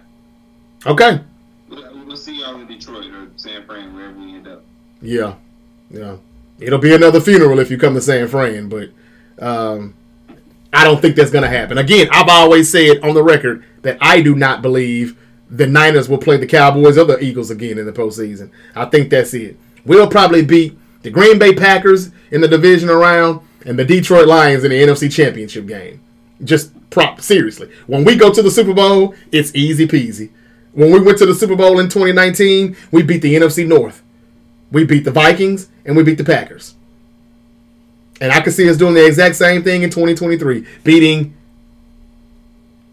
Okay. We'll, we'll see y'all in Detroit or San Fran, wherever we end up. Yeah, yeah. It'll be another funeral if you come to San Fran, but um, I don't think that's gonna happen. Again, I've always said on the record that I do not believe the Niners will play the Cowboys or the Eagles again in the postseason. I think that's it. We'll probably beat the Green Bay Packers in the division round and the Detroit Lions in the NFC Championship game. Just prop seriously. When we go to the Super Bowl, it's easy peasy. When we went to the Super Bowl in 2019, we beat the NFC North. We beat the Vikings and we beat the Packers. And I can see us doing the exact same thing in 2023, beating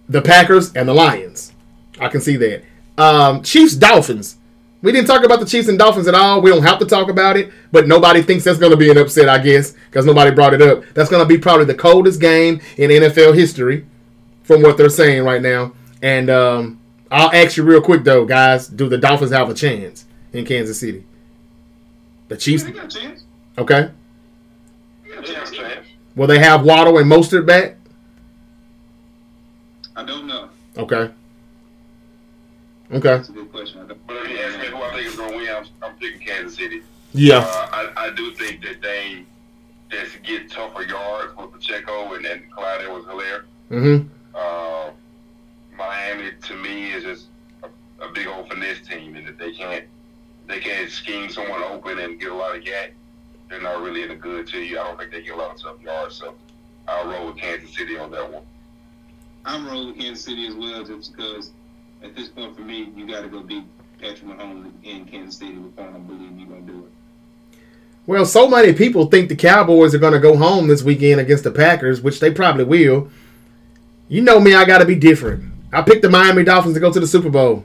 the Packers and the Lions. I can see that. Um, Chiefs Dolphins. We didn't talk about the Chiefs and Dolphins at all. We don't have to talk about it, but nobody thinks that's going to be an upset, I guess, because nobody brought it up. That's going to be probably the coldest game in NFL history, from what they're saying right now. And um, I'll ask you real quick though, guys: Do the Dolphins have a chance in Kansas City? The Chiefs. Yeah, they got a chance. Okay. They got a chance. chance. Will they have Waddle and Mostert back? I don't know. Okay. Okay. That's a good question. Yeah. Uh, I, I do think that they just get tougher yards with Pacheco and, and Clyde Edwards-Helaire. Mm-hmm. Uh, Miami, to me, is just a, a big old finesse team, and if they can't they can't scheme someone open and get a lot of YAC, they're not really any good to you. I don't think they get a lot of tough yards, so I'll roll with Kansas City on that one. I'm rolling with Kansas City as well, just because at this point for me, you got to go beat Patrick Mahomes in Kansas City before I believe you're gonna do it. Well, so many people think the Cowboys are going to go home this weekend against the Packers, which they probably will. You know me, I got to be different. I picked the Miami Dolphins to go to the Super Bowl.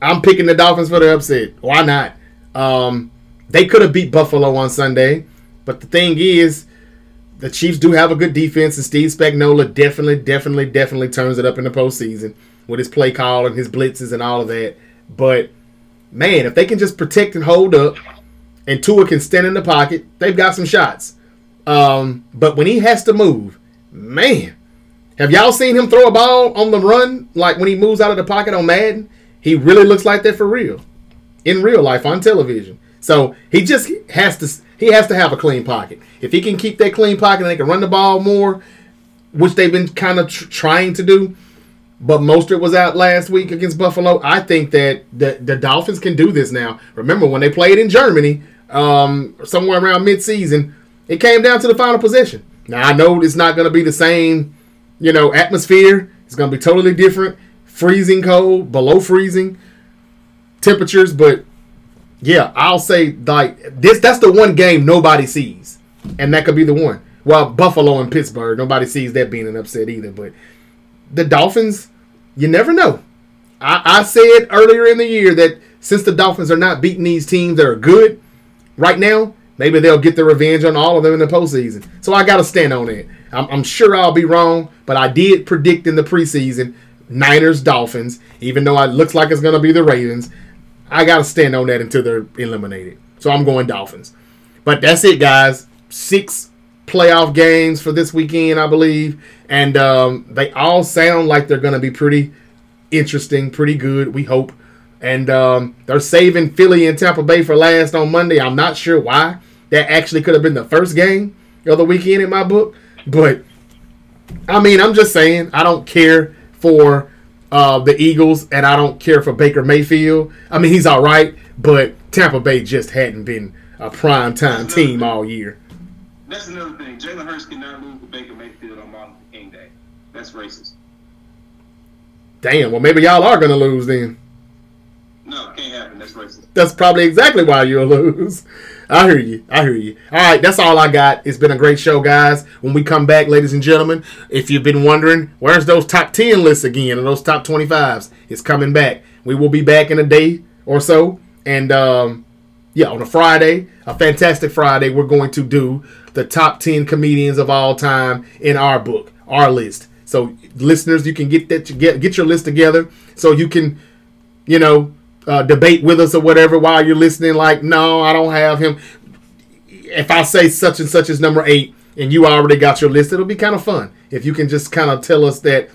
I'm picking the Dolphins for the upset. Why not? Um, they could have beat Buffalo on Sunday, but the thing is, the Chiefs do have a good defense, and Steve Spagnuolo definitely, definitely, definitely turns it up in the postseason with his play call and his blitzes and all of that. But man, if they can just protect and hold up, and Tua can stand in the pocket, they've got some shots. Um, but when he has to move, man, have y'all seen him throw a ball on the run? Like when he moves out of the pocket on Madden, he really looks like that for real, in real life on television. So he just has to he has to have a clean pocket. If he can keep that clean pocket and they can run the ball more, which they've been kind of tr- trying to do, but Mostert was out last week against Buffalo. I think that the, the Dolphins can do this now. Remember when they played in Germany, um, somewhere around midseason, it came down to the final possession. Now I know it's not going to be the same, you know, atmosphere. It's going to be totally different. Freezing cold, below freezing temperatures, but yeah, I'll say like this. That's the one game nobody sees, and that could be the one. Well, Buffalo and Pittsburgh, nobody sees that being an upset either. But the Dolphins, you never know. I, I said earlier in the year that since the Dolphins are not beating these teams that are good right now, maybe they'll get the revenge on all of them in the postseason. So I got to stand on it. I'm, I'm sure I'll be wrong, but I did predict in the preseason Niners Dolphins, even though it looks like it's going to be the Ravens. I got to stand on that until they're eliminated. So I'm going Dolphins. But that's it, guys. Six playoff games for this weekend, I believe. And um, they all sound like they're going to be pretty interesting, pretty good, we hope. And um, they're saving Philly and Tampa Bay for last on Monday. I'm not sure why. That actually could have been the first game of the weekend in my book. But, I mean, I'm just saying, I don't care for uh, the Eagles, and I don't care for Baker Mayfield. I mean, he's all right, but Tampa Bay just hadn't been a prime time team all year. That's another thing. Jalen Hurts cannot lose to Baker Mayfield on Martin Luther King Day. That's racist. Damn. Well, maybe y'all are gonna lose then. No, can't happen. That's racist. That's probably exactly why you'll lose. I hear you. I hear you. All right, that's all I got. It's been a great show, guys. When we come back, ladies and gentlemen, if you've been wondering, where's those top 10 lists again and those top 25s? It's coming back. We will be back in a day or so. And um, yeah, on a Friday, a fantastic Friday, we're going to do the top 10 comedians of all time in our book, our list. So listeners, you can get that get get your list together so you can, you know, uh, debate with us or whatever while you're listening. Like, no, I don't have him. If I say such and such is number eight and you already got your list, it'll be kind of fun if you can just kind of tell us that.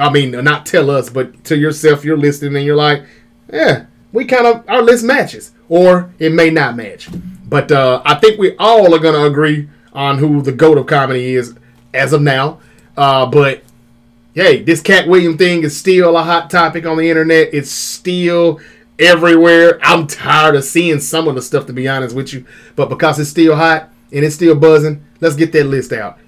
I mean, not tell us, but to yourself, you're listening and you're like, yeah, we kind of our list matches, or it may not match. But uh, I think we all are going to agree on who the goat of comedy is as of now. Uh, but hey, this Katt William thing is still a hot topic on the internet. It's still everywhere. I'm tired of seeing some of the stuff, to be honest with you. But because it's still hot and it's still buzzing, let's get that list out.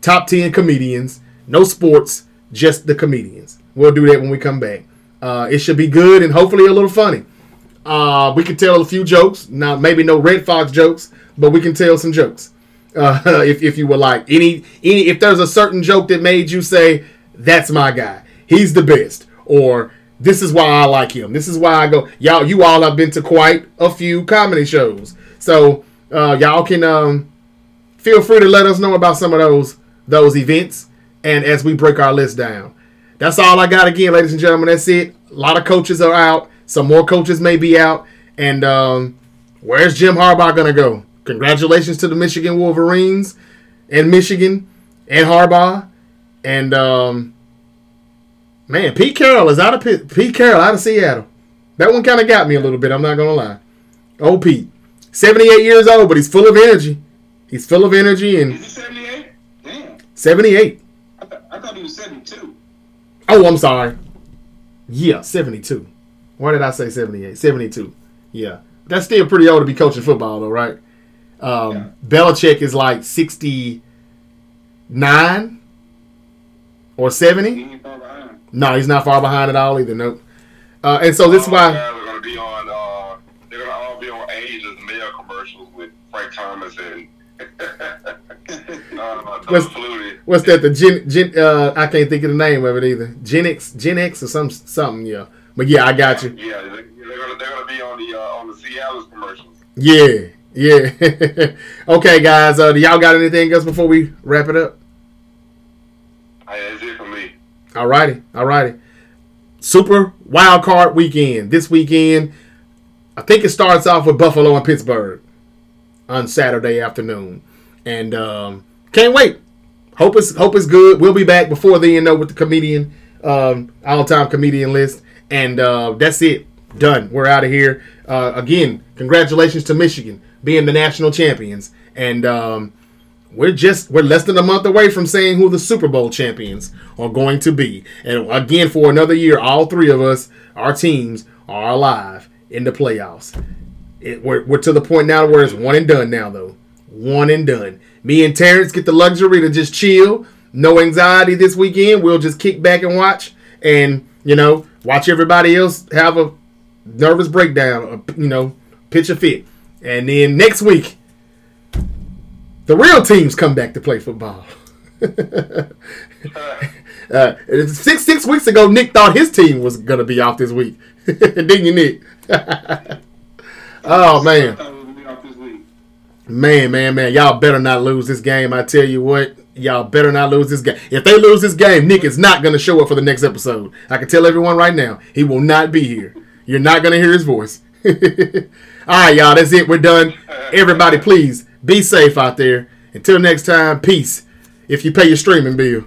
Top 10 comedians, no sports, just the comedians. We'll do that when we come back. Uh, it should be good and hopefully a little funny. Uh, we can tell a few jokes. Now, maybe no Redd Foxx jokes, but we can tell some jokes. Uh, if, if you would like any any if there's a certain joke that made you say that's my guy he's the best or this is why I like him. This is why I go. Y'all, you all have been to quite a few comedy shows, so uh, y'all can um, feel free to let us know about some of those those events. And as we break our list down, that's all I got. Again, ladies and gentlemen, that's it. A lot of coaches are out. Some more coaches may be out. And um, where's Jim Harbaugh gonna go? Congratulations to the Michigan Wolverines and Michigan and Harbaugh and. Um, Man, Pete Carroll is out of Pete, Pete Carroll out of Seattle. That one kind of got me a little bit. I'm not gonna lie. Oh, Pete, 78 years old, but he's full of energy. He's full of energy and. Is 78? Damn. 78. I, th- I thought he was 72. Oh, I'm sorry. Yeah, 72. Why did I say 78? 72. Yeah, that's still pretty old to be coaching football, though, right? Um, Yeah. Belichick is like 69 or 70. No, he's not far behind at all either. Nope. Uh, and so this is why. guys are gonna be on. Uh, they're gonna all be on Age as male commercials with Frank Thomas and uh, What's-. What's that? The Gen, Gen uh, I can't think of the name of it either. Gen X, Gen X, or some something. Yeah, but yeah, I got you. Yeah, they- they're gonna they're gonna be on the uh, on the Seattle's commercials. Yeah, yeah. okay, guys. Uh, do y'all got anything else before we wrap it up? Hey, that's righty, all alrighty. Super wild card weekend this weekend. I think it starts off with Buffalo and Pittsburgh on Saturday afternoon, and um, can't wait. Hope it's hope it's good. We'll be back before the end though with the comedian, um, all time comedian list, and uh, that's it. Done. We're out of here. Uh, again, congratulations to Michigan being the national champions, and um, we're just we're less than a month away from saying who the Super Bowl champions are going to be. And again, for another year, all three of us, our teams, are alive in the playoffs. It, we're, we're to the point now where it's one and done now, though. One and done. Me and Terrence get the luxury to just chill. No anxiety this weekend. We'll just kick back and watch, and you know, watch everybody else have a nervous breakdown. a, You know, pitch a fit, and then next week, the real teams come back to play football. uh, six six weeks ago, Nick thought his team was gonna be off this week. Didn't you, Nick? oh man. Man, man, man, y'all better not lose this game. I tell you what, y'all better not lose this game. If they lose this game, Nick is not going to show up for the next episode. I can tell everyone right now, he will not be here. You're not going to hear his voice. All right, y'all, that's it. We're done. Everybody, please be safe out there. Until next time, peace. If you pay your streaming bill.